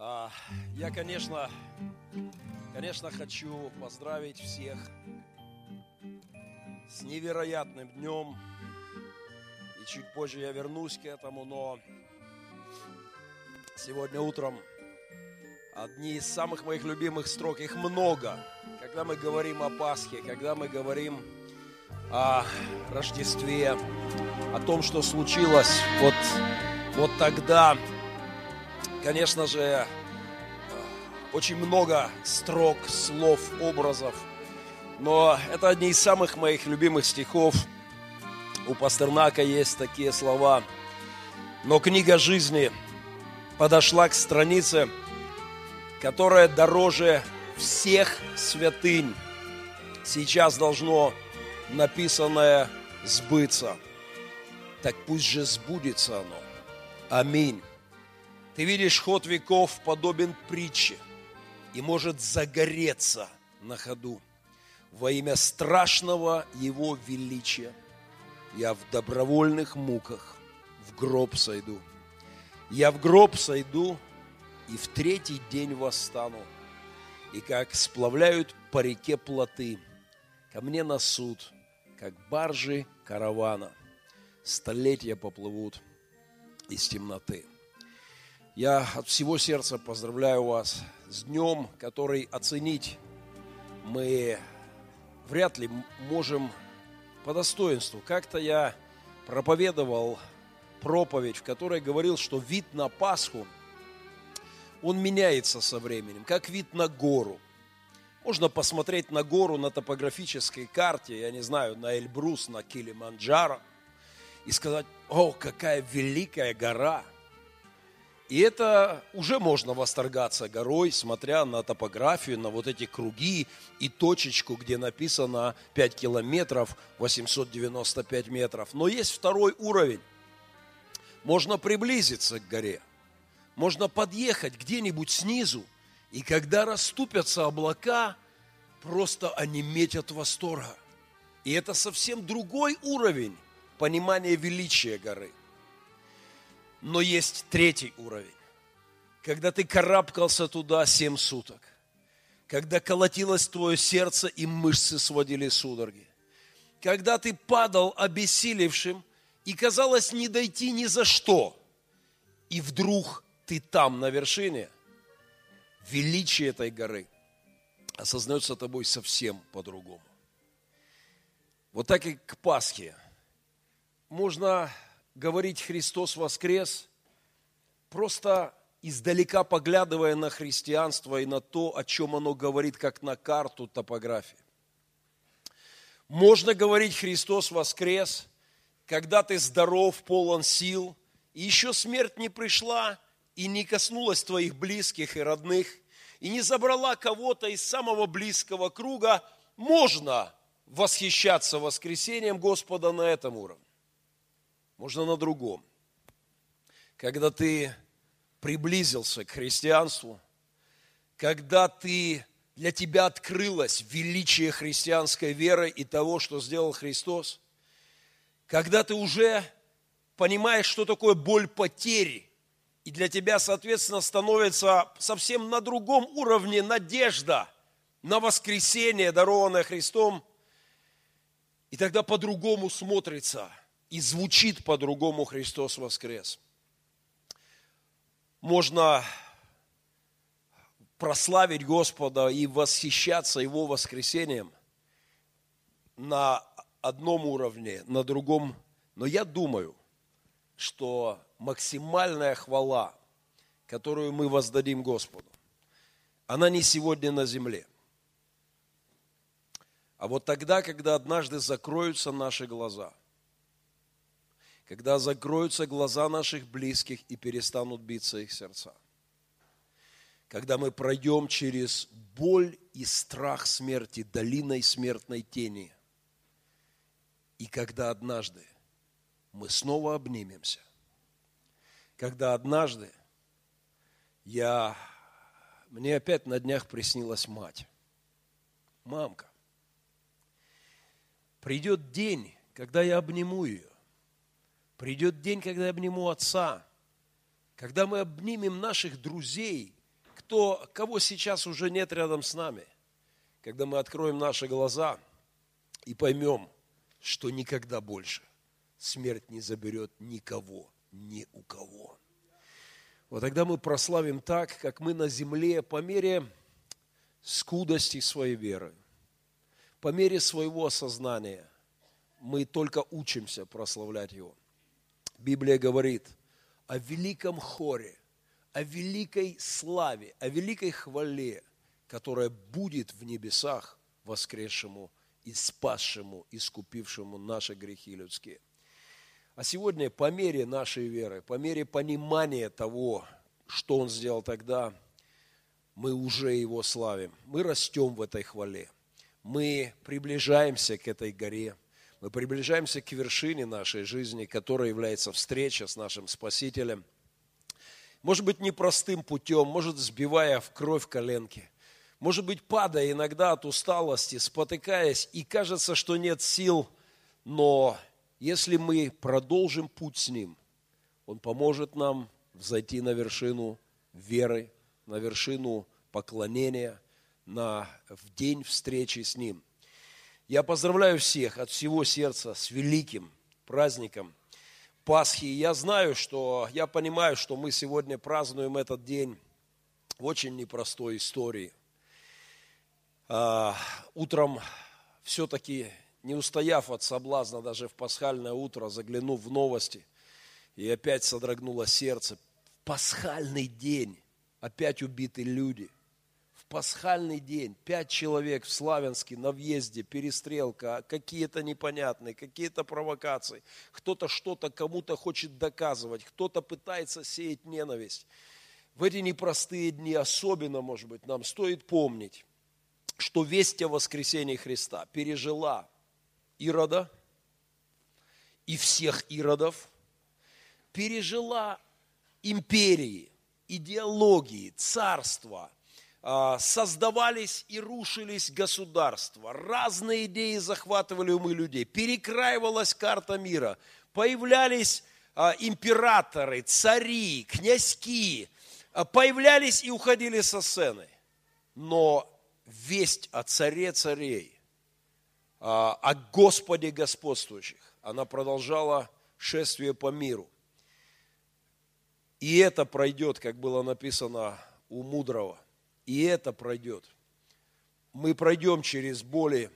А, Я, конечно, конечно, хочу поздравить всех с невероятным днем. И чуть позже я вернусь к этому, но сегодня утром одни из самых моих любимых строк, их много, когда мы говорим о Пасхе, когда мы говорим о Рождестве, о том, что случилось вот, вот тогда, конечно же, очень много строк, слов, образов. Но это одни из самых моих любимых стихов. У Пастернака есть такие слова. Но книга жизни подошла к странице, которая дороже всех святынь. Сейчас должно написанное сбыться. Так пусть же сбудется оно. Аминь. Ты видишь, ход веков подобен притче и может загореться на ходу. Во имя страшного Его величия я в добровольных муках в гроб сойду. Я в гроб сойду и в третий день восстану. И как сплавляют по реке плоты, ко мне на суд, как баржи каравана, столетия поплывут из темноты. Я от всего сердца поздравляю вас с днем, который оценить мы вряд ли можем по достоинству. Как-то я проповедовал проповедь, в которой говорил, что вид на Пасху, он меняется со временем, как вид на гору. Можно посмотреть на гору на топографической карте, я не знаю, на Эльбрус, на Килиманджаро, и сказать, о, какая великая гора – и это уже можно восторгаться горой, смотря на топографию, на вот эти круги и точечку, где написано 5 километров, 895 метров. Но есть второй уровень. Можно приблизиться к горе. Можно подъехать где-нибудь снизу. И когда расступятся облака, просто они метят восторга. И это совсем другой уровень понимания величия горы. Но есть третий уровень. Когда ты карабкался туда семь суток. Когда колотилось твое сердце и мышцы сводили судороги. Когда ты падал обессилевшим и казалось не дойти ни за что. И вдруг ты там, на вершине. Величие этой горы осознается тобой совсем по-другому. Вот так и к Пасхе. Можно говорить «Христос воскрес», просто издалека поглядывая на христианство и на то, о чем оно говорит, как на карту топографии. Можно говорить «Христос воскрес», когда ты здоров, полон сил, и еще смерть не пришла и не коснулась твоих близких и родных, и не забрала кого-то из самого близкого круга, можно восхищаться воскресением Господа на этом уровне можно на другом. Когда ты приблизился к христианству, когда ты, для тебя открылось величие христианской веры и того, что сделал Христос, когда ты уже понимаешь, что такое боль потери, и для тебя, соответственно, становится совсем на другом уровне надежда на воскресение, дарованное Христом, и тогда по-другому смотрится – и звучит по-другому Христос воскрес. Можно прославить Господа и восхищаться Его воскресением на одном уровне, на другом. Но я думаю, что максимальная хвала, которую мы воздадим Господу, она не сегодня на земле. А вот тогда, когда однажды закроются наши глаза – когда закроются глаза наших близких и перестанут биться их сердца. Когда мы пройдем через боль и страх смерти, долиной смертной тени. И когда однажды мы снова обнимемся. Когда однажды я, мне опять на днях приснилась мать. Мамка. Придет день, когда я обниму ее Придет день, когда я обниму отца, когда мы обнимем наших друзей кто, кого сейчас уже нет рядом с нами, когда мы откроем наши глаза и поймем, что никогда больше смерть не заберет никого, ни у кого. Вот тогда мы прославим так, как мы на земле по мере скудости своей веры, по мере своего осознания, мы только учимся прославлять Его. Библия говорит о великом хоре, о великой славе, о великой хвале, которая будет в небесах воскресшему и спасшему, искупившему наши грехи людские. А сегодня по мере нашей веры, по мере понимания того, что Он сделал тогда, мы уже Его славим. Мы растем в этой хвале. Мы приближаемся к этой горе. Мы приближаемся к вершине нашей жизни, которая является встреча с нашим Спасителем. Может быть, непростым путем, может, сбивая в кровь коленки. Может быть, падая иногда от усталости, спотыкаясь, и кажется, что нет сил, но если мы продолжим путь с Ним, Он поможет нам взойти на вершину веры, на вершину поклонения, на, в день встречи с Ним. Я поздравляю всех от всего сердца с великим праздником Пасхи. Я знаю, что, я понимаю, что мы сегодня празднуем этот день в очень непростой истории. А, утром все-таки не устояв от соблазна даже в пасхальное утро, заглянув в новости, и опять содрогнуло сердце. В пасхальный день опять убиты люди. Пасхальный день пять человек в Славянске на въезде, перестрелка, какие-то непонятные, какие-то провокации. Кто-то что-то кому-то хочет доказывать, кто-то пытается сеять ненависть. В эти непростые дни особенно, может быть, нам стоит помнить, что весть о воскресении Христа пережила Ирода и всех Иродов, пережила империи, идеологии, царства, создавались и рушились государства, разные идеи захватывали умы людей, перекраивалась карта мира, появлялись а, императоры, цари, князьки, а, появлялись и уходили со сцены. Но весть о царе царей, а, о Господе господствующих. Она продолжала шествие по миру. И это пройдет, как было написано у мудрого. И это пройдет. Мы пройдем через боли,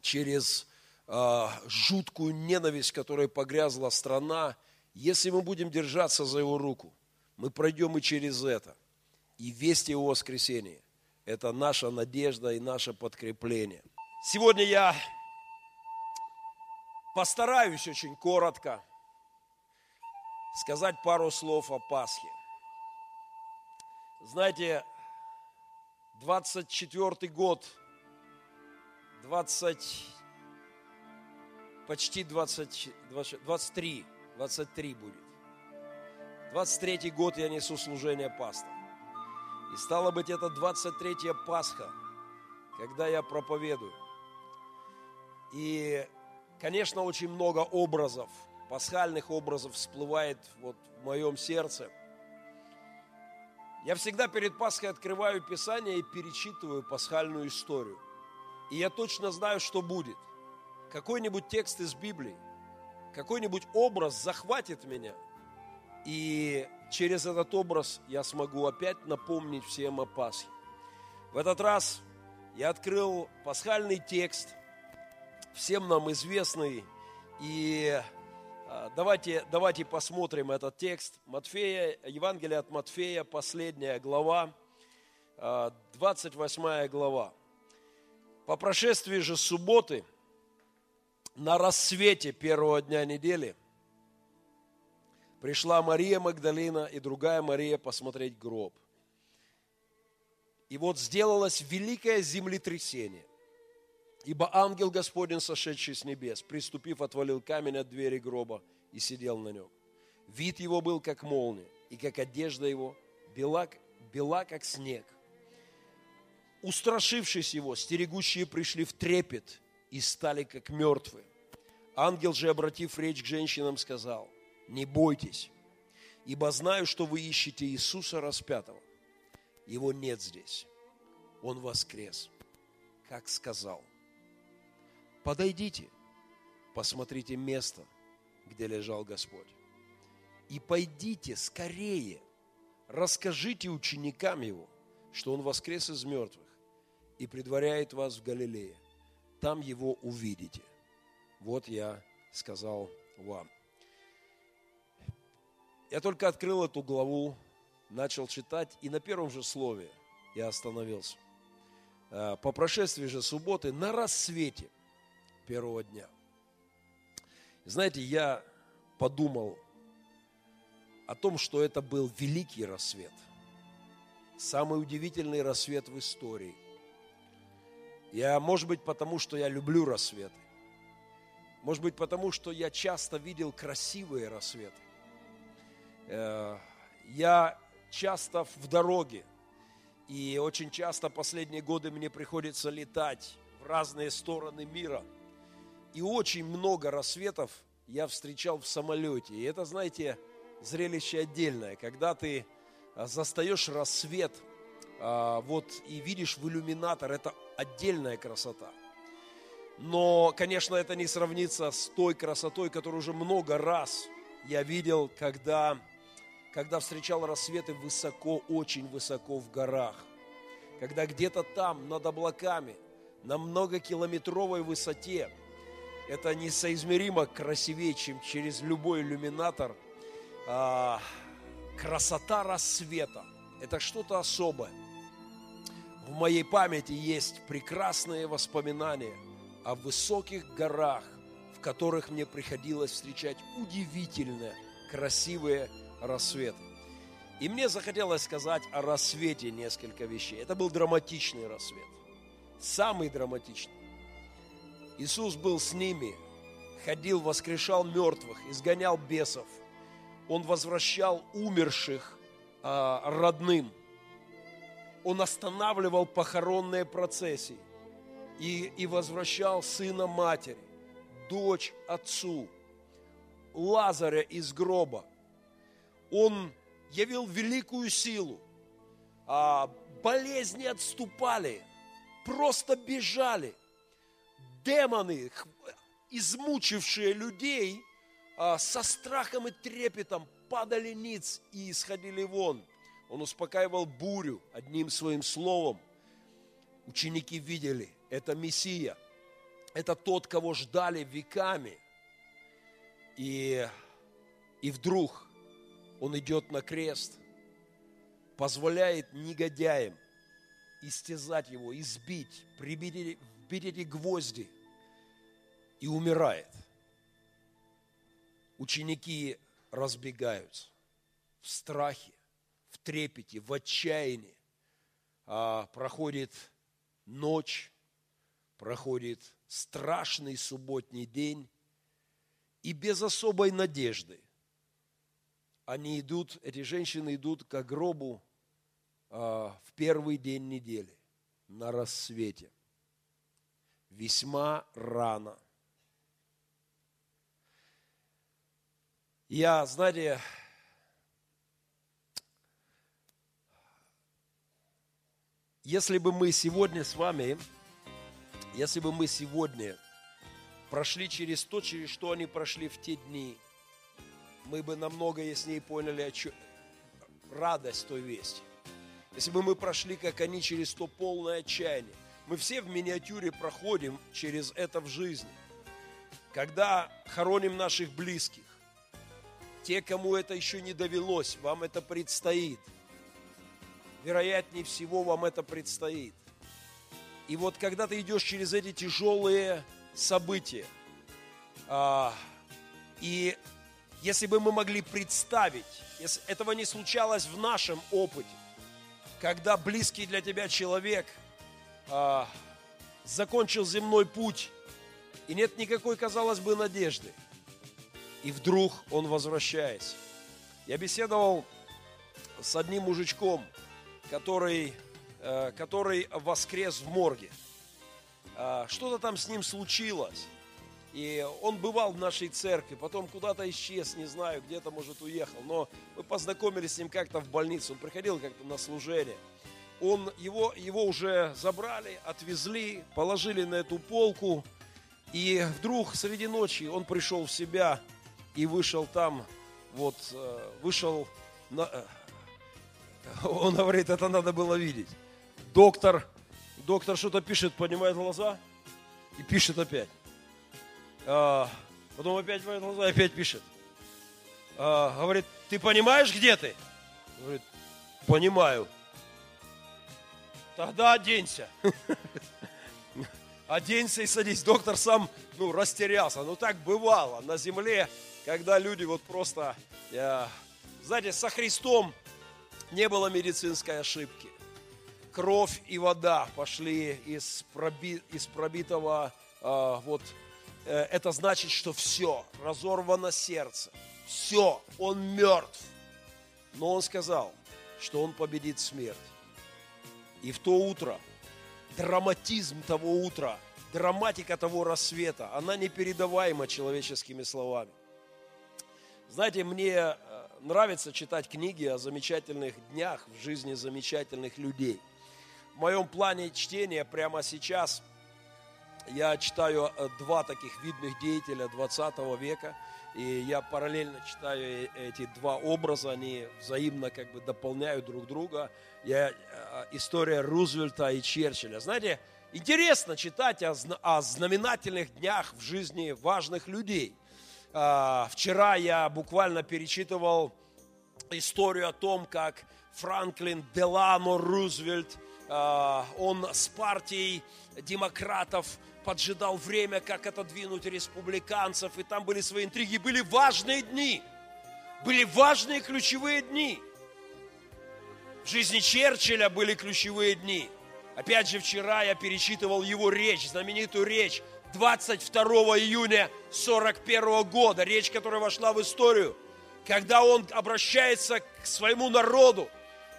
через э, жуткую ненависть, которой погрязла страна. Если мы будем держаться за его руку, мы пройдем и через это. И весть его воскресения – это наша надежда и наше подкрепление – Сегодня я постараюсь очень коротко сказать пару слов о Пасхе. Знаете, 24 год, 20, почти 20, 20, 23, 23 будет. 23 год я несу служение паста. И стало быть, это 23 Пасха, когда я проповедую. И, конечно, очень много образов, пасхальных образов всплывает вот в моем сердце. Я всегда перед Пасхой открываю Писание и перечитываю пасхальную историю. И я точно знаю, что будет. Какой-нибудь текст из Библии, какой-нибудь образ захватит меня. И через этот образ я смогу опять напомнить всем о Пасхе. В этот раз я открыл пасхальный текст – всем нам известный. И давайте, давайте посмотрим этот текст. Матфея, Евангелие от Матфея, последняя глава, 28 а, глава. По прошествии же субботы, на рассвете первого дня недели, пришла Мария Магдалина и другая Мария посмотреть гроб. И вот сделалось великое землетрясение – Ибо ангел Господень, сошедший с небес, приступив, отвалил камень от двери гроба и сидел на нем. Вид его был, как молния, и как одежда его бела, бела как снег. Устрашившись его, стерегущие пришли в трепет и стали как мертвые. Ангел же, обратив речь к женщинам, сказал, не бойтесь, ибо знаю, что вы ищете Иисуса распятого. Его нет здесь. Он воскрес, как сказал. Подойдите, посмотрите место, где лежал Господь. И пойдите скорее, расскажите ученикам Его, что Он воскрес из мертвых и предваряет вас в Галилее. Там Его увидите. Вот я сказал вам. Я только открыл эту главу, начал читать, и на первом же слове я остановился. А, по прошествии же субботы на рассвете первого дня. Знаете, я подумал о том, что это был великий рассвет. Самый удивительный рассвет в истории. Я, может быть, потому что я люблю рассветы. Может быть, потому что я часто видел красивые рассветы. Э, я часто в дороге, и очень часто последние годы мне приходится летать в разные стороны мира. И очень много рассветов я встречал в самолете. И это, знаете, зрелище отдельное, когда ты э, застаешь рассвет, э, вот и видишь в иллюминатор, это отдельная красота. Но, конечно, это не сравнится с той красотой, которую уже много раз я видел, когда, когда встречал рассветы высоко, очень высоко в горах. Когда где-то там, над облаками, на многокилометровой высоте, это несоизмеримо красивее, чем через любой иллюминатор. А, красота рассвета – это что-то особое. В моей памяти есть прекрасные воспоминания – о высоких горах, в которых мне приходилось встречать удивительные, красивые рассветы. И мне захотелось сказать о рассвете несколько вещей. Это был драматичный рассвет. Самый драматичный. Иисус был с ними, ходил, воскрешал мертвых, изгонял бесов. Он возвращал умерших а, родным. Он останавливал похоронные процессии и, и возвращал сына матери, дочь отцу, Лазаря из гроба. Он явил великую силу. А болезни отступали, просто бежали. Демоны, измучившие людей, а, со страхом и трепетом падали ниц и исходили вон. Он успокаивал бурю одним своим словом. Ученики видели, это Мессия, это тот, кого ждали веками. И, и вдруг он идет на крест, позволяет негодяям истязать его, избить, прибить, вбить эти гвозди и умирает. Ученики разбегаются в страхе, в трепете, в отчаянии. А, проходит ночь, проходит страшный субботний день, и без особой надежды они идут, эти женщины идут к гробу а, в первый день недели, на рассвете, весьма рано. Я, знаете, если бы мы сегодня с вами если бы мы сегодня прошли через то, через что они прошли в те дни, мы бы намного яснее поняли о чем... радость той вести. Если бы мы прошли, как они, через то полное отчаяние. Мы все в миниатюре проходим через это в жизни. Когда хороним наших близких, те, кому это еще не довелось, вам это предстоит. Вероятнее всего, вам это предстоит. И вот когда ты идешь через эти тяжелые события, а, и если бы мы могли представить, если этого не случалось в нашем опыте, когда близкий для тебя человек а, закончил земной путь, и нет никакой, казалось бы, надежды, и вдруг он возвращается. Я беседовал с одним мужичком, который Э, который воскрес в морге. А, что-то там с ним случилось. И он бывал в нашей церкви, потом куда-то исчез, не знаю, где-то, может, уехал. Но мы познакомились с ним как-то в больнице, он приходил как-то на служение. он, его, его уже забрали, отвезли, положили на эту полку. И вдруг среди ночи он пришел в себя и вышел там, вот, э, вышел, на, э, он говорит, это надо было видеть. Доктор, доктор что-то пишет, поднимает глаза и пишет опять. А, потом опять поднимает глаза и опять пишет. А, говорит, ты понимаешь, где ты? Говорит, понимаю. Тогда оденься. Оденься и садись. Доктор сам ну, растерялся. Ну так бывало на земле, когда люди вот просто, э, знаете, со Христом не было медицинской ошибки. Кровь и вода пошли из, проби, из пробитого, э, вот, э, это значит, что все, разорвано сердце, все, он мертв. Но он сказал, что он победит смерть. И в то утро, драматизм того утра, драматика того рассвета, она непередаваема человеческими словами. Знаете, мне э, нравится читать книги о замечательных днях в жизни замечательных людей. В моем плане чтения прямо сейчас я читаю э, два таких видных деятеля 20 века, и я параллельно читаю э, эти два образа, они взаимно как бы дополняют друг друга. Я, история Рузвельта и Черчилля. Знаете, интересно читать о, о знаменательных днях в жизни важных людей – вчера я буквально перечитывал историю о том, как Франклин Делано Рузвельт, а, он с партией демократов поджидал время, как отодвинуть республиканцев, и там были свои интриги, были важные дни, были важные ключевые дни. В жизни Черчилля были ключевые дни. Опять же, вчера я перечитывал его речь, знаменитую речь 22 июня 41 года, речь, которая вошла в историю, когда он обращается к своему народу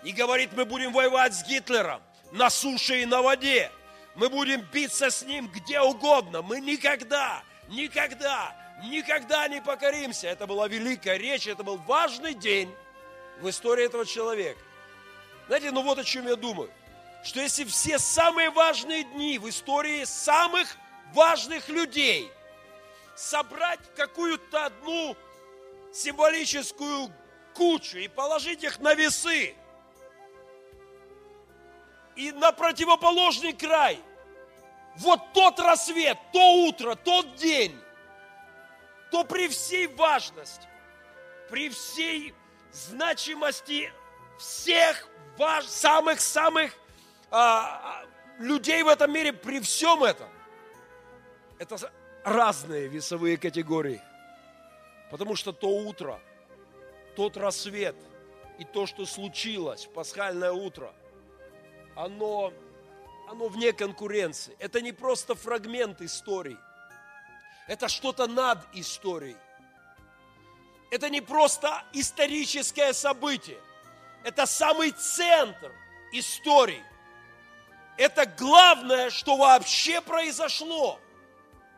и говорит, мы будем воевать с Гитлером на суше и на воде, мы будем биться с ним где угодно, мы никогда, никогда, никогда не покоримся. Это была великая речь, это был важный день в истории этого человека. Знаете, ну вот о чем я думаю. Что если все самые важные дни в истории самых важных людей, собрать какую-то одну символическую кучу и положить их на весы. И на противоположный край. Вот тот рассвет, то утро, тот день, то при всей важности, при всей значимости всех самых-самых а, а, людей в этом мире, при всем этом, это разные весовые категории. Потому что то утро, тот рассвет и то, что случилось пасхальное утро, оно, оно вне конкуренции. Это не просто фрагмент истории. Это что-то над историей. Это не просто историческое событие. Это самый центр истории. Это главное, что вообще произошло –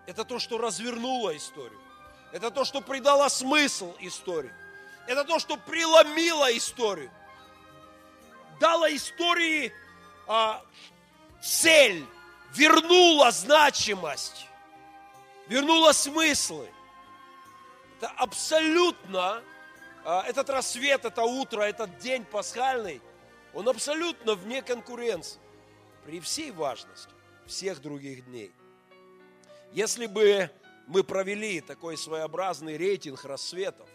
это то, что развернуло историю. Это то, что придало смысл истории. Это то, что преломило историю. Дало истории а, цель, вернула значимость, вернула смыслы. Это абсолютно, а, этот рассвет, это утро, этот день пасхальный, он абсолютно вне конкуренции при всей важности всех других дней. Если бы мы провели такой своеобразный рейтинг рассветов,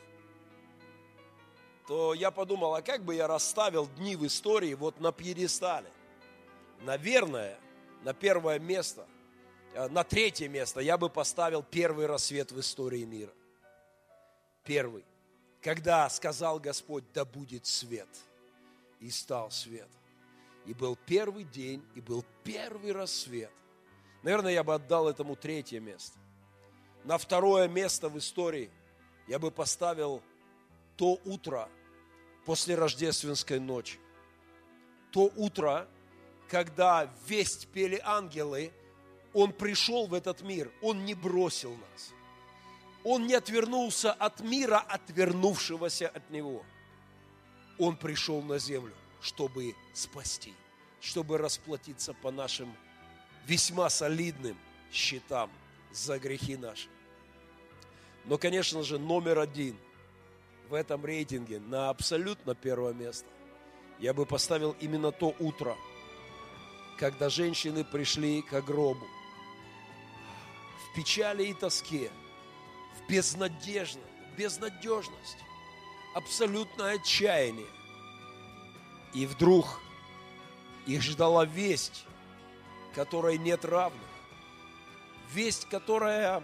то я подумал, а как бы я расставил дни в истории вот на пьедестале? Наверное, на первое место, э, на третье место я бы поставил первый рассвет в истории мира. Первый. Когда сказал Господь, да будет свет. И стал свет. И был первый день, и был первый рассвет – Наверное, я бы отдал этому третье место. На второе место в истории я бы поставил то утро после рождественской ночи. То утро, когда весть пели ангелы, Он пришел в этот мир, Он не бросил нас. Он не отвернулся от мира, отвернувшегося от Него. Он пришел на землю, чтобы спасти, чтобы расплатиться по нашим весьма солидным счетам за грехи наши. Но, конечно же, номер один в этом рейтинге на абсолютно первое место я бы поставил именно то утро, когда женщины пришли к гробу в печали и тоске, в безнадежность, безнадежность, абсолютное отчаяние. И вдруг их ждала весть, которой нет равных. Весть, которая,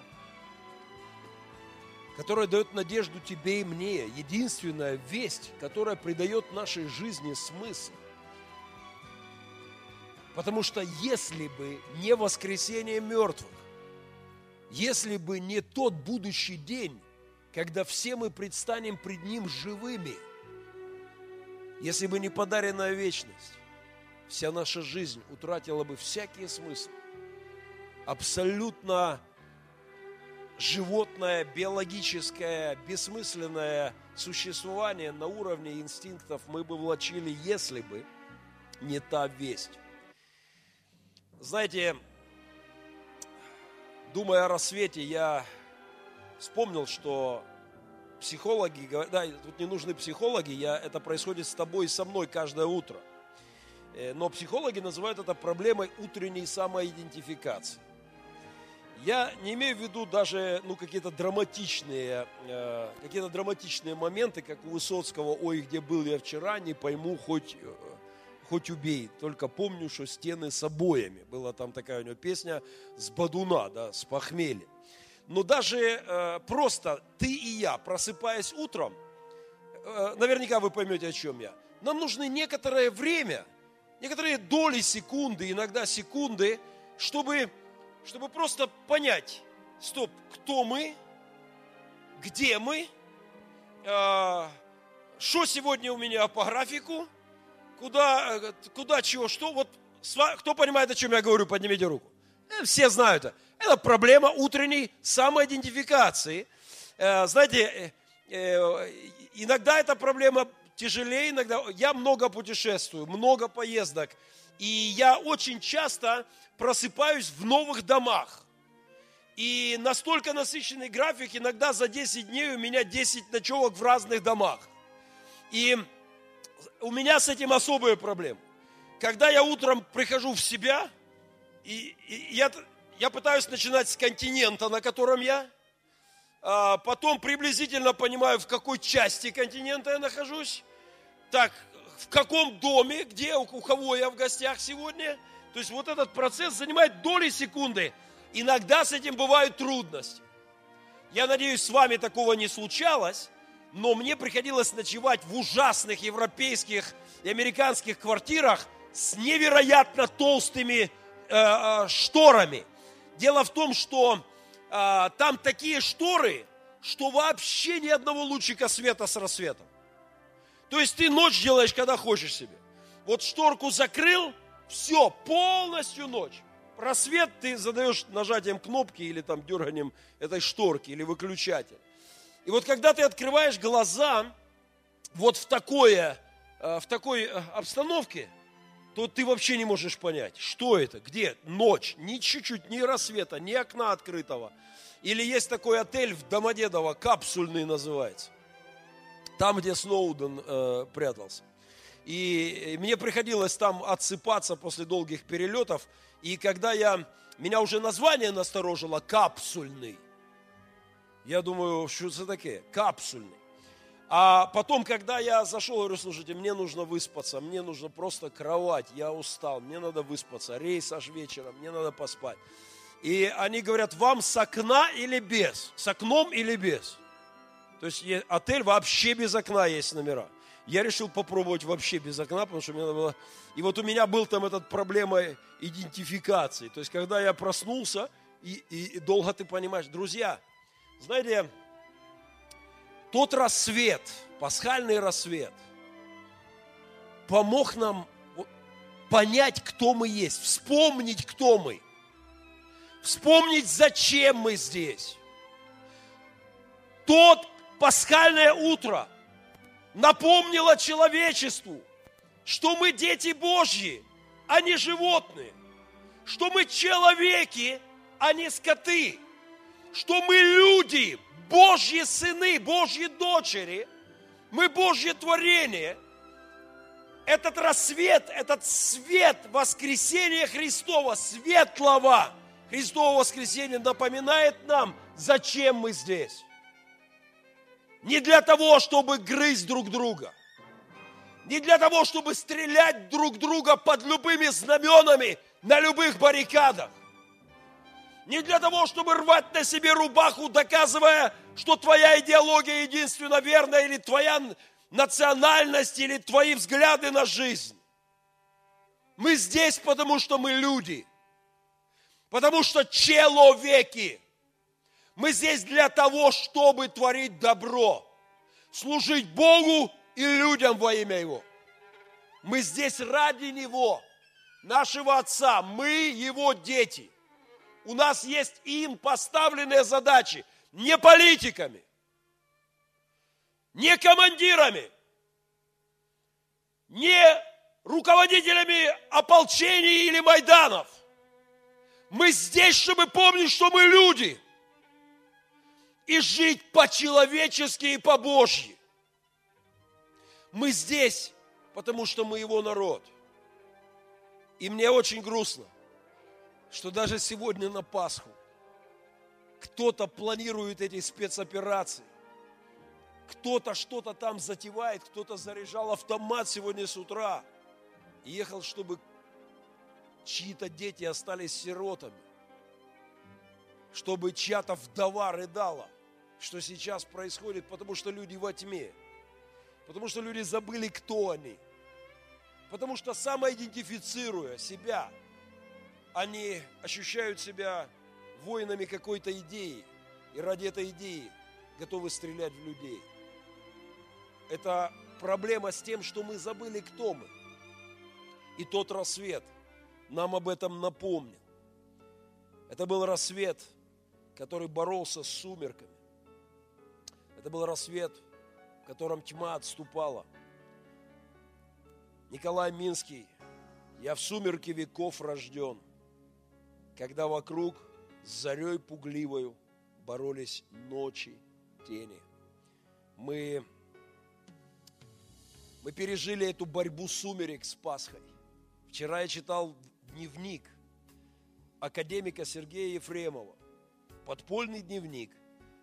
которая дает надежду тебе и мне. Единственная весть, которая придает нашей жизни смысл. Потому что если бы не воскресение мертвых, если бы не тот будущий день, когда все мы предстанем пред Ним живыми, если бы не подаренная вечность, вся наша жизнь утратила бы всякий смысл. Абсолютно животное, биологическое, бессмысленное существование на уровне инстинктов мы бы влачили, если бы не та весть. Знаете, думая о рассвете, я вспомнил, что психологи да, тут не нужны психологи, я, это происходит с тобой и со мной каждое утро. Э, но психологи называют это проблемой утренней самоидентификации. Я не имею в виду даже ну, какие-то драматичные, э, какие-то драматичные моменты, как у Высоцкого «Ой, где был я вчера, не пойму, хоть, э, хоть убей». Только помню, что стены с обоями. Была там такая у него песня с Бадуна, да, с похмелья. Но даже э, просто ты и я, просыпаясь утром, э, наверняка вы поймете, о чем я. Нам нужно некоторое время – некоторые доли секунды, иногда секунды, чтобы, чтобы просто понять, стоп, кто мы, где мы, э, что сегодня у меня по графику, куда, куда чего, что. Вот кто понимает, о чем я говорю, поднимите руку. Э, все знают это. Это проблема утренней самоидентификации. Э, знаете, э, э иногда эта проблема тяжелее иногда. Я много путешествую, много поездок. И я очень часто просыпаюсь в новых домах. И настолько насыщенный график, иногда за 10 дней у меня 10 ночевок в разных домах. И у меня с этим особые проблемы. Когда я утром прихожу в себя, и, и я, я пытаюсь начинать с континента, на котором я, а потом приблизительно понимаю, в какой части континента я нахожусь, так, в каком доме, где, у кого я в гостях сегодня. То есть вот этот процесс занимает доли секунды. Иногда с этим бывают трудности. Я надеюсь, с вами такого не случалось, но мне приходилось ночевать в ужасных европейских и американских квартирах с невероятно толстыми э, э, шторами. Дело в том, что э, там такие шторы, что вообще ни одного лучика света с рассветом. То есть ты ночь делаешь, когда хочешь себе. Вот шторку закрыл, все, полностью ночь. Просвет ты задаешь нажатием кнопки или там дерганием этой шторки или выключателя. И вот когда ты открываешь глаза вот в, такое, э, в такой э, обстановке, то ты вообще не можешь понять, что это, где ночь, ни чуть-чуть, ни рассвета, ни окна открытого. Или есть такой отель в Домодедово, капсульный называется там, где Сноуден э, прятался. И мне приходилось там отсыпаться после долгих перелетов. И когда я, меня уже название насторожило, капсульный. Я думаю, что это такое? Капсульный. А потом, когда я зашел, говорю, слушайте, мне нужно выспаться, мне нужно просто кровать, я устал, мне надо выспаться, рейс аж вечером, мне надо поспать. И они говорят, вам с окна или без? С окном или без? То есть отель вообще без окна есть номера. Я решил попробовать вообще без окна, потому что мне надо было... И вот у меня был там этот проблема идентификации. То есть, когда я проснулся, и, и, и долго ты понимаешь, друзья, знаете, тот рассвет, пасхальный рассвет, помог нам понять, кто мы есть, вспомнить, кто мы, вспомнить, зачем мы здесь. Тот пасхальное утро напомнило человечеству, что мы дети Божьи, а не животные. Что мы человеки, а не скоты. Что мы люди, Божьи сыны, Божьи дочери. Мы Божье творение. Этот рассвет, этот свет воскресения Христова, светлого Христового воскресения напоминает нам, зачем мы здесь. Не для того, чтобы грызть друг друга – не для того, чтобы стрелять друг друга под любыми знаменами на любых баррикадах. Не для того, чтобы рвать на себе рубаху, доказывая, что твоя идеология единственно верная, или твоя национальность, или твои взгляды на жизнь. Мы здесь, потому что мы люди. Потому что человеки. Мы здесь для того, чтобы творить добро, служить Богу и людям во имя Его. Мы здесь ради Него, нашего Отца. Мы Его дети. У нас есть им поставленные задачи. Не политиками, не командирами, не руководителями ополчений или майданов. Мы здесь, чтобы помнить, что мы люди. И жить по-человечески и по-божьи. Мы здесь, потому что мы его народ. И мне очень грустно, что даже сегодня на Пасху кто-то планирует эти спецоперации, кто-то что-то там затевает, кто-то заряжал автомат сегодня с утра ехал, чтобы чьи-то дети остались сиротами, чтобы чья-то вдова рыдала, что сейчас происходит, потому что люди во тьме – Потому что люди забыли, кто они. Потому что самоидентифицируя себя, они ощущают себя воинами какой-то идеи. И ради этой идеи готовы стрелять в людей. Это проблема с тем, что мы забыли, кто мы. И тот рассвет нам об этом напомнил. Это был рассвет, который боролся с сумерками. Это был рассвет, котором тьма отступала. Николай Минский, я в сумерке веков рожден, когда вокруг с зарей пугливою боролись ночи, тени. Мы, мы пережили эту борьбу сумерек с Пасхой. Вчера я читал дневник академика Сергея Ефремова, подпольный дневник,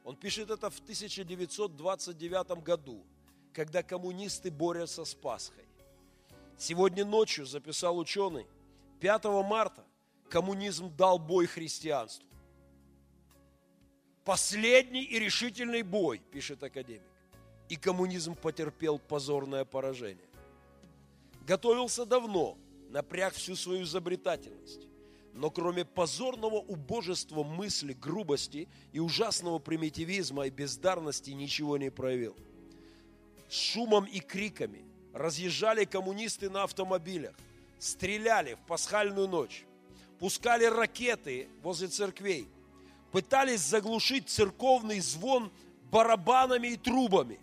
он пишет это в 1929 году, когда коммунисты борются с Пасхой. Сегодня ночью, записал ученый, 5 марта коммунизм дал бой христианству. Последний и решительный бой, пишет академик. И коммунизм потерпел позорное поражение. Готовился давно, напряг всю свою изобретательность но кроме позорного убожества мысли, грубости и ужасного примитивизма и бездарности ничего не проявил. С шумом и криками разъезжали коммунисты на автомобилях, стреляли в пасхальную ночь, пускали ракеты возле церквей, пытались заглушить церковный звон барабанами и трубами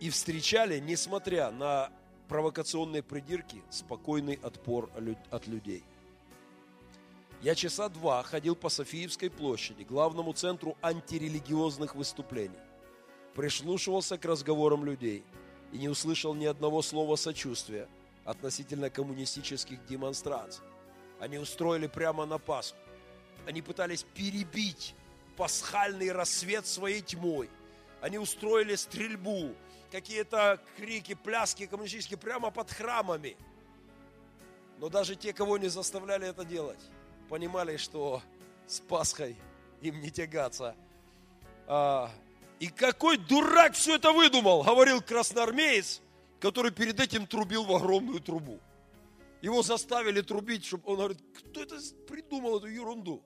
и встречали, несмотря на провокационные придирки, спокойный отпор от людей. Я часа два ходил по Софиевской площади, главному центру антирелигиозных выступлений. Прислушивался к разговорам людей и не услышал ни одного слова сочувствия относительно коммунистических демонстраций. Они устроили прямо на Пасху. Они пытались перебить пасхальный рассвет своей тьмой. Они устроили стрельбу, какие-то крики, пляски коммунистические прямо под храмами. Но даже те, кого не заставляли это делать, понимали, что с Пасхой им не тягаться. А, и какой дурак все это выдумал, говорил красноармеец, который перед этим трубил в огромную трубу. Его заставили трубить, чтобы он говорит, кто это придумал эту ерунду?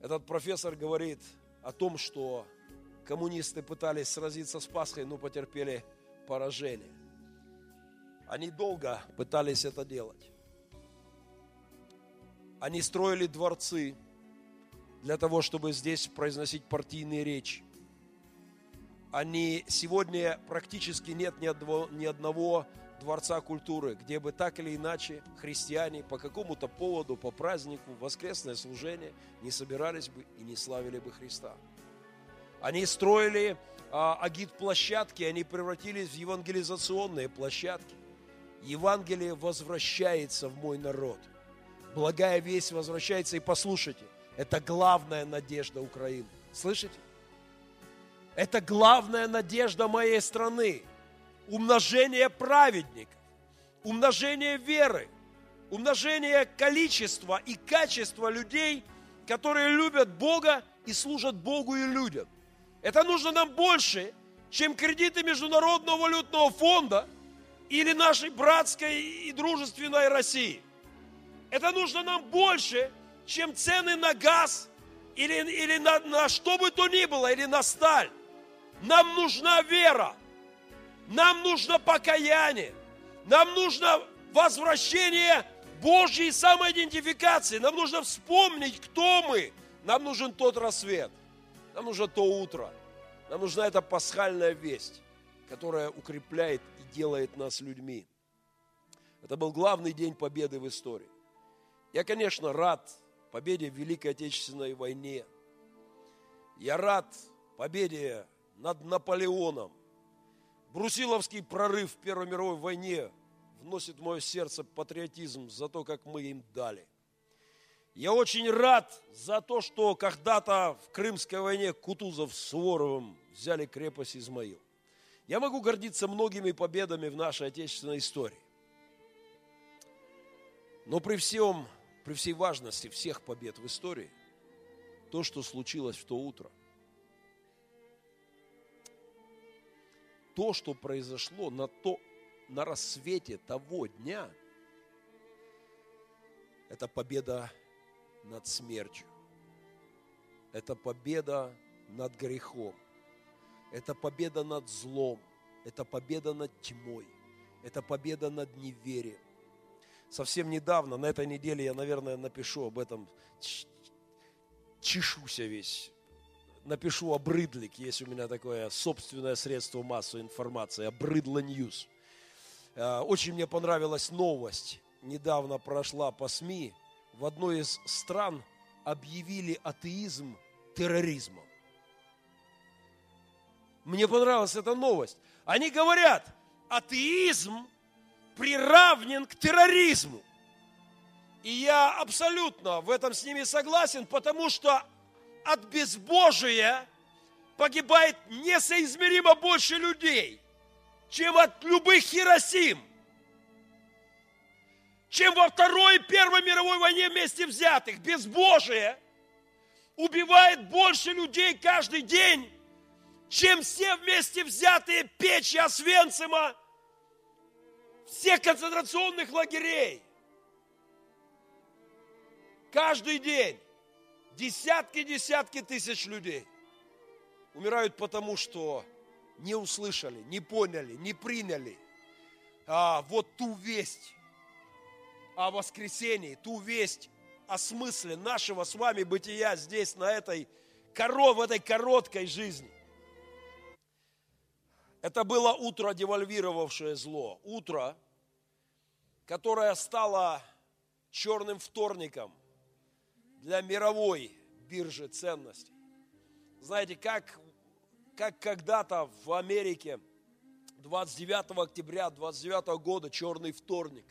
Этот профессор говорит о том, что коммунисты пытались сразиться с Пасхой, но потерпели поражение. Они долго пытались это делать. Они строили дворцы для того, чтобы здесь произносить партийные речи. Они сегодня практически нет ни одного, ни одного Дворца культуры, где бы так или иначе христиане по какому-то поводу, по празднику, воскресное служение не собирались бы и не славили бы Христа. Они строили а, агит-площадки, они превратились в евангелизационные площадки. Евангелие возвращается в мой народ. Благая весть возвращается. И послушайте, это главная надежда Украины. Слышите? Это главная надежда моей страны. Умножение праведников, умножение веры, умножение количества и качества людей, которые любят Бога и служат Богу и людям. Это нужно нам больше, чем кредиты Международного валютного фонда или нашей братской и дружественной России. Это нужно нам больше, чем цены на газ или, или на, на что бы то ни было, или на сталь. Нам нужна вера. Нам нужно покаяние. Нам нужно возвращение Божьей самоидентификации. Нам нужно вспомнить, кто мы. Нам нужен тот рассвет. Нам нужно то утро. Нам нужна эта пасхальная весть, которая укрепляет и делает нас людьми. Это был главный день победы в истории. Я, конечно, рад победе в Великой Отечественной войне. Я рад победе над Наполеоном. Брусиловский прорыв в Первой мировой войне вносит в мое сердце патриотизм за то, как мы им дали. Я очень рад за то, что когда-то в Крымской войне Кутузов с Суворовым взяли крепость Измаил. Я могу гордиться многими победами в нашей отечественной истории. Но при всем, при всей важности всех побед в истории, то, что случилось в то утро – то, что произошло на, то, на рассвете того дня, это победа над смертью. Это победа над грехом. Это победа над злом. Это победа над тьмой. Это победа над неверием. Совсем недавно, на этой неделе я, наверное, напишу об этом, чешуся весь напишу обрыдлик, есть у меня такое собственное средство массовой информации, обрыдло ньюс. Э, очень мне понравилась новость. Недавно прошла по СМИ. В одной из стран объявили атеизм терроризмом. Мне понравилась эта новость. Они говорят, атеизм приравнен к терроризму. И я абсолютно в этом с ними согласен, потому что от безбожия погибает несоизмеримо больше людей, чем от любых Хиросим, чем во Второй и Первой мировой войне вместе взятых. Безбожие убивает больше людей каждый день, чем все вместе взятые печи Освенцима, всех концентрационных лагерей. Каждый день десятки-десятки тысяч людей умирают потому, что не услышали, не поняли, не приняли а, вот ту весть о воскресении, ту весть о смысле нашего с вами бытия здесь, на этой, в этой короткой жизни. Это было утро, девальвировавшее зло. Утро, которое стало черным вторником – для мировой биржи ценностей. Знаете, как, как когда-то в Америке 29 октября 29 года, черный вторник,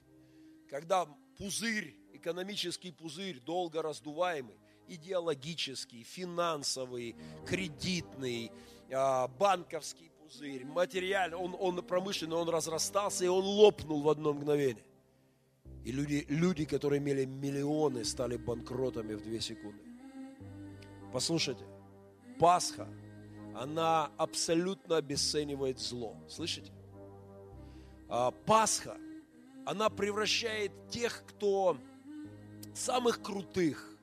когда пузырь, экономический пузырь, долго раздуваемый, идеологический, финансовый, кредитный, а, банковский пузырь, материальный, он, он промышленный, он разрастался и он лопнул в одно мгновение. И люди, люди, которые имели миллионы, стали банкротами в две секунды. Послушайте, Пасха, она абсолютно обесценивает зло. Слышите? А, Пасха, она превращает тех, кто самых крутых,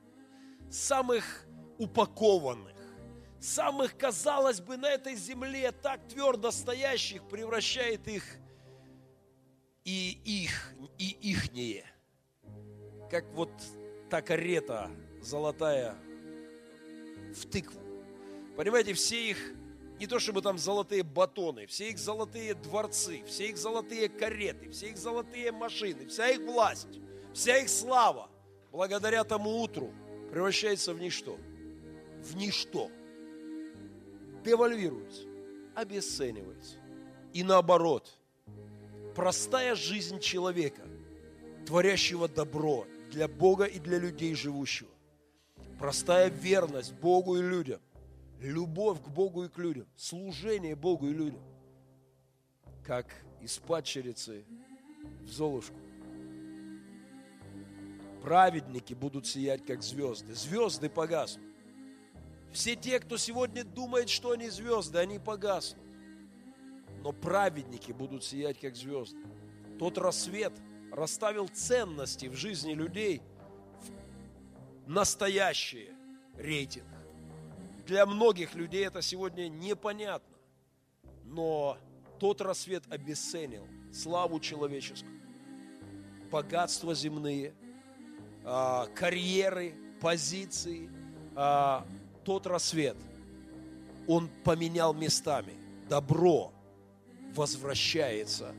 самых упакованных, самых, казалось бы, на этой земле так твердо стоящих, превращает их и их, и ихние. Как вот та карета золотая в тыкву. Понимаете, все их Не то чтобы там золотые батоны, все их золотые дворцы, все их золотые кареты, все их золотые машины, вся их власть, вся их слава, благодаря тому утру, превращается в ничто. В ничто. Девальвируется, обесценивается. И наоборот, простая жизнь человека, творящего добро для Бога и для людей живущего, простая верность Богу и людям, любовь к Богу и к людям, служение Богу и людям, как из падчерицы в Золушку. Праведники будут сиять, как звезды. Звезды погаснут. Все те, кто сегодня думает, что они звезды, они погаснут. Но праведники будут сиять, как звезды. Тот рассвет расставил ценности в жизни людей в настоящие рейтинг. Для многих людей это сегодня непонятно. Но тот рассвет обесценил славу человеческую, богатства земные, а, карьеры, позиции. Тот рассвет, он поменял местами. Добро возвращается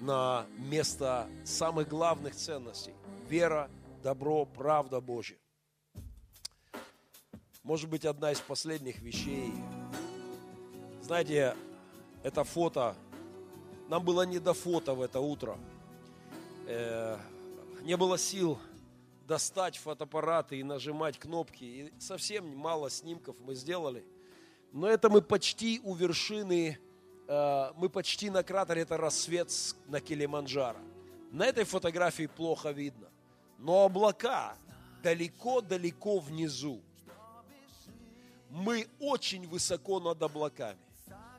на место самых главных ценностей. Вера, добро, правда Божья. Может быть, одна из последних вещей. Знаете, это фото. Нам было не до фото в это утро. Э, не было сил достать фотоаппараты и нажимать кнопки. И совсем мало снимков мы сделали. Но это мы почти у вершины, э, мы почти на кратере, это рассвет на Килиманджаро. На этой фотографии плохо видно. Но облака далеко-далеко внизу мы очень высоко над облаками.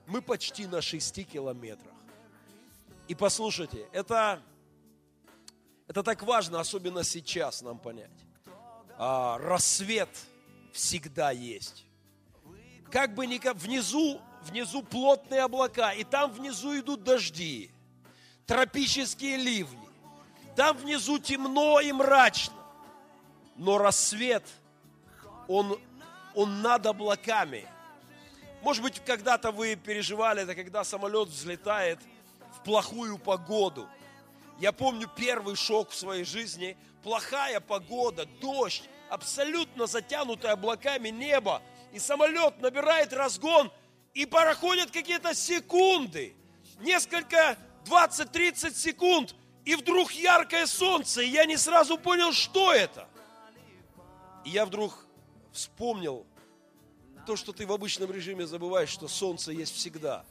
Мы почти на 6 километрах. И послушайте, это, это так важно, особенно сейчас нам понять. А, рассвет всегда есть. Как бы ни внизу, внизу плотные облака, и там внизу идут дожди, тропические ливни. Там внизу темно и мрачно. Но рассвет, он он над облаками. Может быть, когда-то вы переживали это, когда самолет взлетает в плохую погоду. Я помню первый шок в своей жизни. Плохая погода, дождь, абсолютно затянутое облаками небо. И самолет набирает разгон, и проходят какие-то секунды. Несколько, 20-30 секунд, и вдруг яркое солнце, и я не сразу понял, что это. И я вдруг вспомнил то, что ты в обычном режиме забываешь, что солнце есть всегда.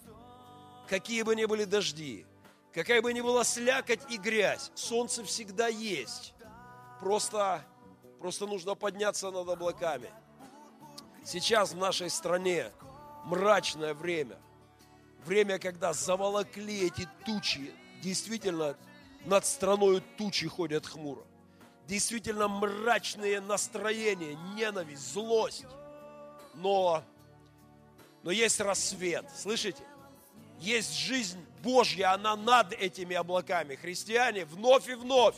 Какие бы ни были дожди, какая бы ни была слякоть и грязь, солнце всегда есть. Просто, просто нужно подняться над облаками. Сейчас в нашей стране мрачное время. Время, когда заволокли эти тучи. Действительно, над страной тучи ходят хмуро действительно мрачные настроения, ненависть, злость. Но, но есть рассвет, слышите? Есть жизнь Божья, она над этими облаками. Христиане, вновь и вновь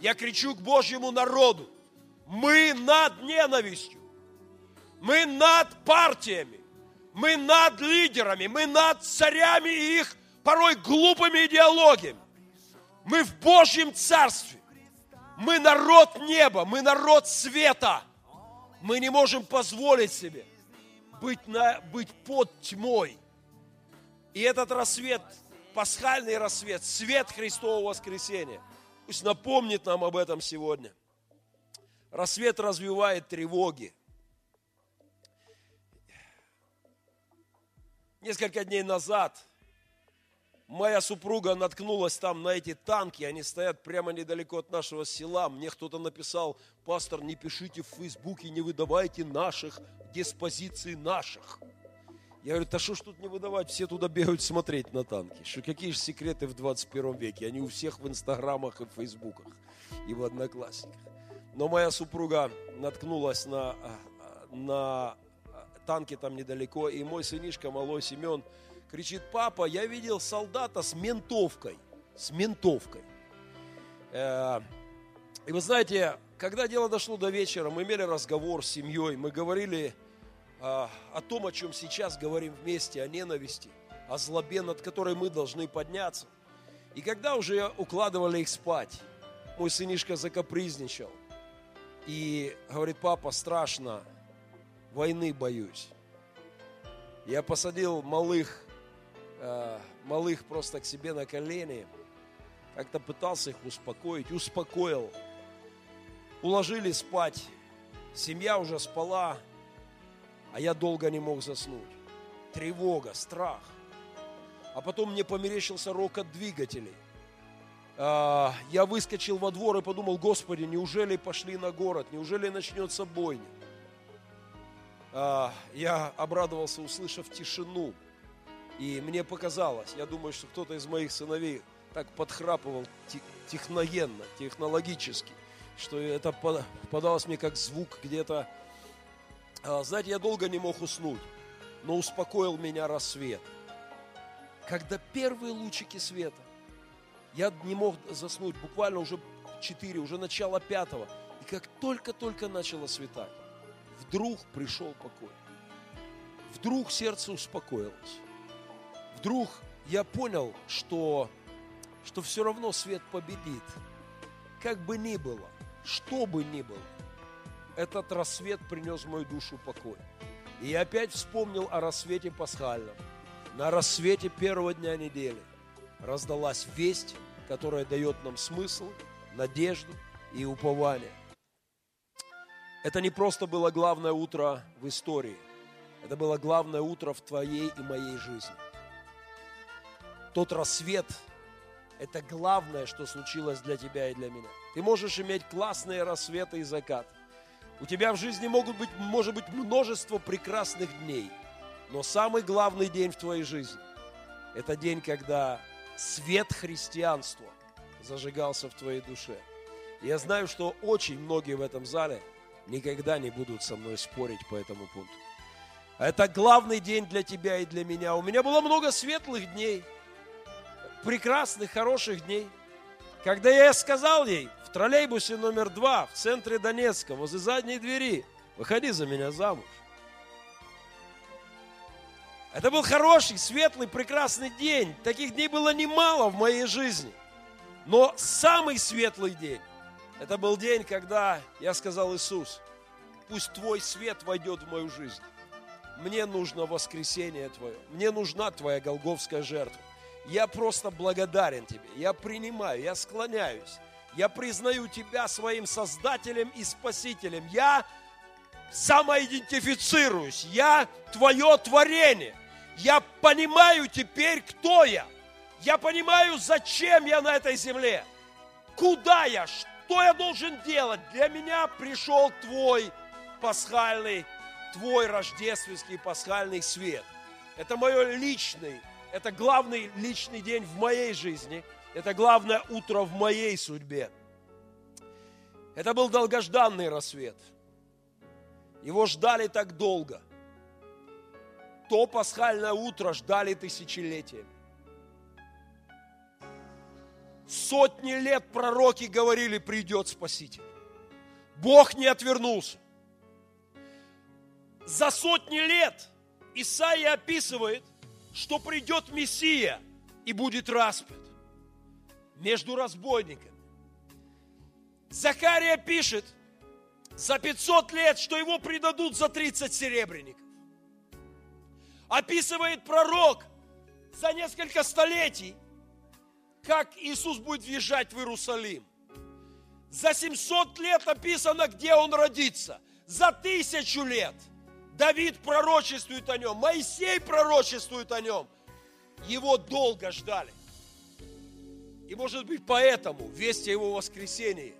я кричу к Божьему народу. Мы над ненавистью. Мы над партиями. Мы над лидерами. Мы над царями и их порой глупыми идеологиями. Мы в Божьем Царстве. Мы народ неба, мы народ света. Мы не можем позволить себе быть, на, быть под тьмой. И этот рассвет, пасхальный рассвет, свет Христового воскресения, пусть напомнит нам об этом сегодня. Рассвет развивает тревоги. Несколько дней назад – Моя супруга наткнулась там на эти танки, они стоят прямо недалеко от нашего села. Мне кто-то написал, пастор, не пишите в Фейсбуке, не выдавайте наших диспозиций наших. Я говорю, да что ж тут не выдавать, все туда бегают смотреть на танки. Что, какие же секреты в 21 веке? Они у всех в инстаграмах и в фейсбуках, и в одноклассниках. Но моя супруга наткнулась на, на танки там недалеко, и мой сынишка, малой Семен, кричит, папа, я видел солдата с ментовкой, с ментовкой. Э, и вы знаете, когда дело дошло до вечера, мы имели разговор с семьей, мы говорили а, о том, о чем сейчас говорим вместе, о ненависти, о злобе, над которой мы должны подняться. И когда уже укладывали их спать, мой сынишка закапризничал и говорит, папа, страшно, войны боюсь. Я посадил малых, э, малых просто к себе на колени, как-то пытался их успокоить, успокоил. Уложили спать, семья уже спала, а я долго не мог заснуть. Тревога, страх. А потом мне померещился рокот двигателей. А, я выскочил во двор и подумал, Господи, неужели пошли на город, неужели начнется бойня? А, я обрадовался, услышав тишину. И мне показалось, я думаю, что кто-то из моих сыновей так подхрапывал техногенно, технологически, что это подалось мне как звук где-то. А, знаете, я долго не мог уснуть, но успокоил меня рассвет. Когда первые лучики света, я не мог заснуть, буквально уже 4, уже начало пятого. И как только-только начало светать, вдруг пришел покой. Вдруг сердце успокоилось. Вдруг я понял, что, что все равно свет победит. Как бы ни было, что бы ни было, этот рассвет принес в мою душу покой. И я опять вспомнил о рассвете пасхальном. На рассвете первого дня недели раздалась весть, которая дает нам смысл, надежду и упование. Это не просто было главное утро в истории. Это было главное утро в твоей и моей жизни. Тот рассвет – это главное, что случилось для тебя и для меня. Ты можешь иметь классные рассветы и закаты. У тебя в жизни могут быть, может быть множество прекрасных дней. Но самый главный день в твоей жизни – это день, когда свет христианства зажигался в твоей душе. я знаю, что очень многие в этом зале – никогда не будут со мной спорить по этому пункту. Это главный день для тебя и для меня. У меня было много светлых дней, прекрасных, хороших дней. Когда я сказал ей в троллейбусе номер два в центре Донецка, возле задней двери, выходи за меня замуж. Это был хороший, светлый, прекрасный день. Таких дней было немало в моей жизни. Но самый светлый день это был день, когда я сказал Иисус, пусть Твой свет войдет в мою жизнь. Мне нужно воскресение Твое. Мне нужна Твоя голговская жертва. Я просто благодарен Тебе. Я принимаю, я склоняюсь. Я признаю Тебя своим Создателем и Спасителем. Я самоидентифицируюсь. Я Твое творение. Я понимаю теперь, кто я. Я понимаю, зачем я на этой земле. Куда я, что я должен делать? Для меня пришел твой пасхальный, твой рождественский пасхальный свет. Это мой личный, это главный личный день в моей жизни. Это главное утро в моей судьбе. Это был долгожданный рассвет. Его ждали так долго. То пасхальное утро ждали тысячелетиями. Сотни лет пророки говорили, придет Спаситель. Бог не отвернулся. За сотни лет Исаия описывает, что придет Мессия и будет распят между разбойниками. Захария пишет за 500 лет, что его предадут за 30 серебряников. Описывает пророк за несколько столетий, как Иисус будет въезжать в Иерусалим. За 700 лет описано, где Он родится. За тысячу лет Давид пророчествует о Нем, Моисей пророчествует о Нем. Его долго ждали. И может быть поэтому весть о Его воскресении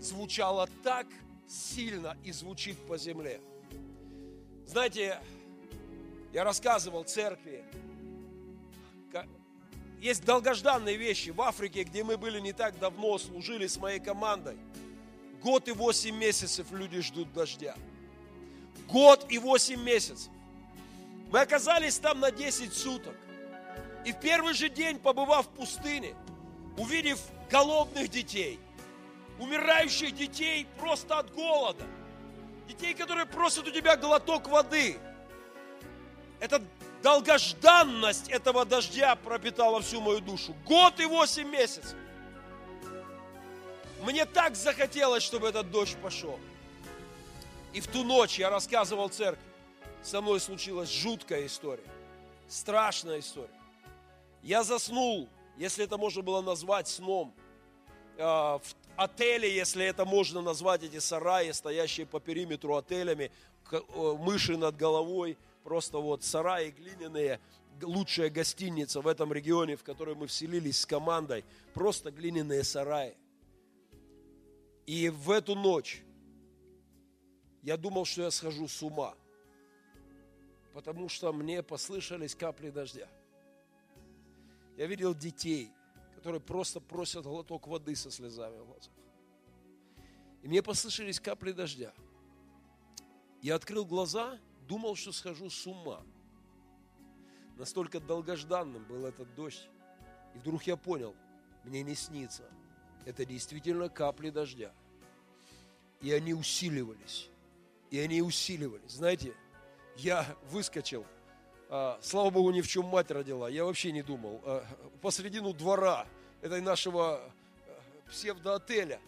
звучала так сильно и звучит по земле. Знаете, я рассказывал церкви, есть долгожданные вещи в Африке, где мы были не так давно, служили с моей командой. Год и восемь месяцев люди ждут дождя. Год и восемь месяцев. Мы оказались там на 10 суток. И в первый же день, побывав в пустыне, увидев голодных детей, умирающих детей просто от голода, Детей, которые просят у тебя глоток воды. Это долгожданность этого дождя пропитала всю мою душу. Год и восемь месяцев. Мне так захотелось, чтобы этот дождь пошел. И в ту ночь я рассказывал церкви. Со мной случилась жуткая история. Страшная история. Я заснул, если это можно было назвать сном, э, в отеле, если это можно назвать, эти сараи, стоящие по периметру отелями, э, мыши над головой, просто вот сараи глиняные, лучшая гостиница в этом регионе, в которой мы вселились с командой, просто глиняные сараи. И в эту ночь я думал, что я схожу с ума, потому что мне послышались капли дождя. Я видел детей, которые просто просят глоток воды со слезами в глазах. И мне послышались капли дождя. Я открыл глаза, думал, что схожу с ума. Настолько долгожданным был этот дождь. И вдруг я понял, мне не снится. Это действительно капли дождя. И они усиливались и они усиливались. Знаете, я выскочил, а, слава Богу, ни в чем мать родила, я вообще не думал, а, посредину двора этой нашего а, псевдоотеля.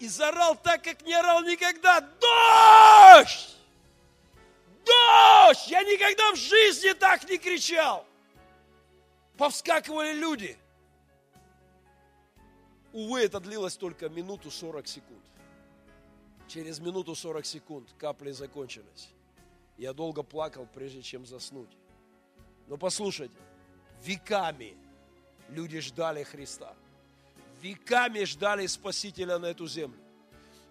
И зарал так, как не орал никогда. Дождь! Дождь! Я никогда в жизни так не кричал. Повскакивали люди. Увы, это длилось только минуту 40 секунд. Через минуту 40 секунд капли закончились. Я долго плакал, прежде чем заснуть. Но послушайте, веками люди ждали Христа. Веками ждали Спасителя на эту землю.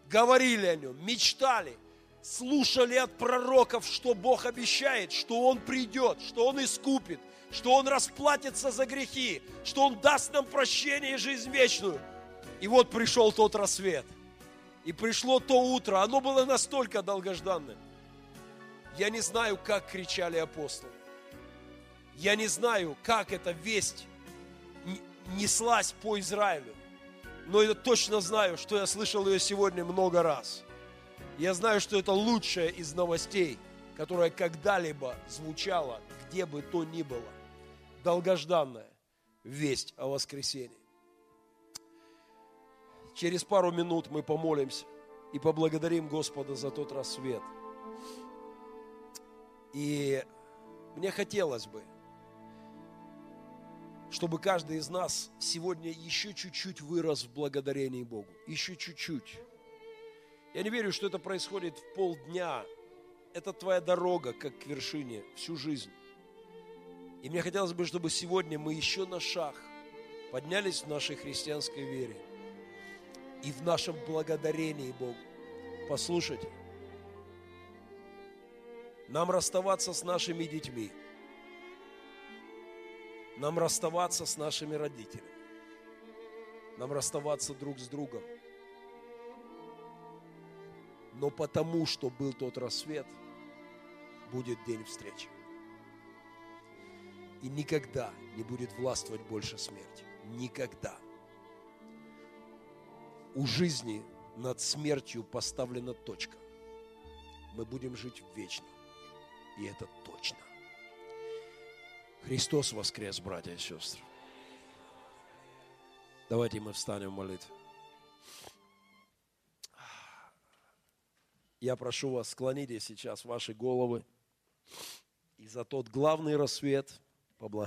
Говорили о нем, мечтали, слушали от пророков, что Бог обещает, что Он придет, что Он искупит, что Он расплатится за грехи, что Он даст нам прощение и жизнь вечную. И вот пришел тот рассвет – и пришло то утро, оно было настолько долгожданным. Я не знаю, как кричали апостолы. Я не знаю, как эта весть неслась по Израилю. Но я точно знаю, что я слышал ее сегодня много раз. Я знаю, что это лучшая из новостей, которая когда-либо звучала, где бы то ни было. Долгожданная весть о воскресении. Через пару минут мы помолимся и поблагодарим Господа за тот рассвет. И мне хотелось бы, чтобы каждый из нас сегодня еще чуть-чуть вырос в благодарении Богу. Еще чуть-чуть. Я не верю, что это происходит в полдня. Это твоя дорога, как к вершине, всю жизнь. И мне хотелось бы, чтобы сегодня мы еще на шаг поднялись в нашей христианской вере и в нашем благодарении Богу. Послушайте, нам расставаться с нашими детьми, нам расставаться с нашими родителями, нам расставаться друг с другом. Но потому, что был тот рассвет, будет день встречи. И никогда не будет властвовать больше смерти. Никогда у жизни над смертью поставлена точка. Мы будем жить вечно. И это точно. Христос воскрес, братья и сестры. Давайте мы встанем в молитву. Я прошу вас, склоните сейчас ваши головы и за тот главный рассвет поблагодарить.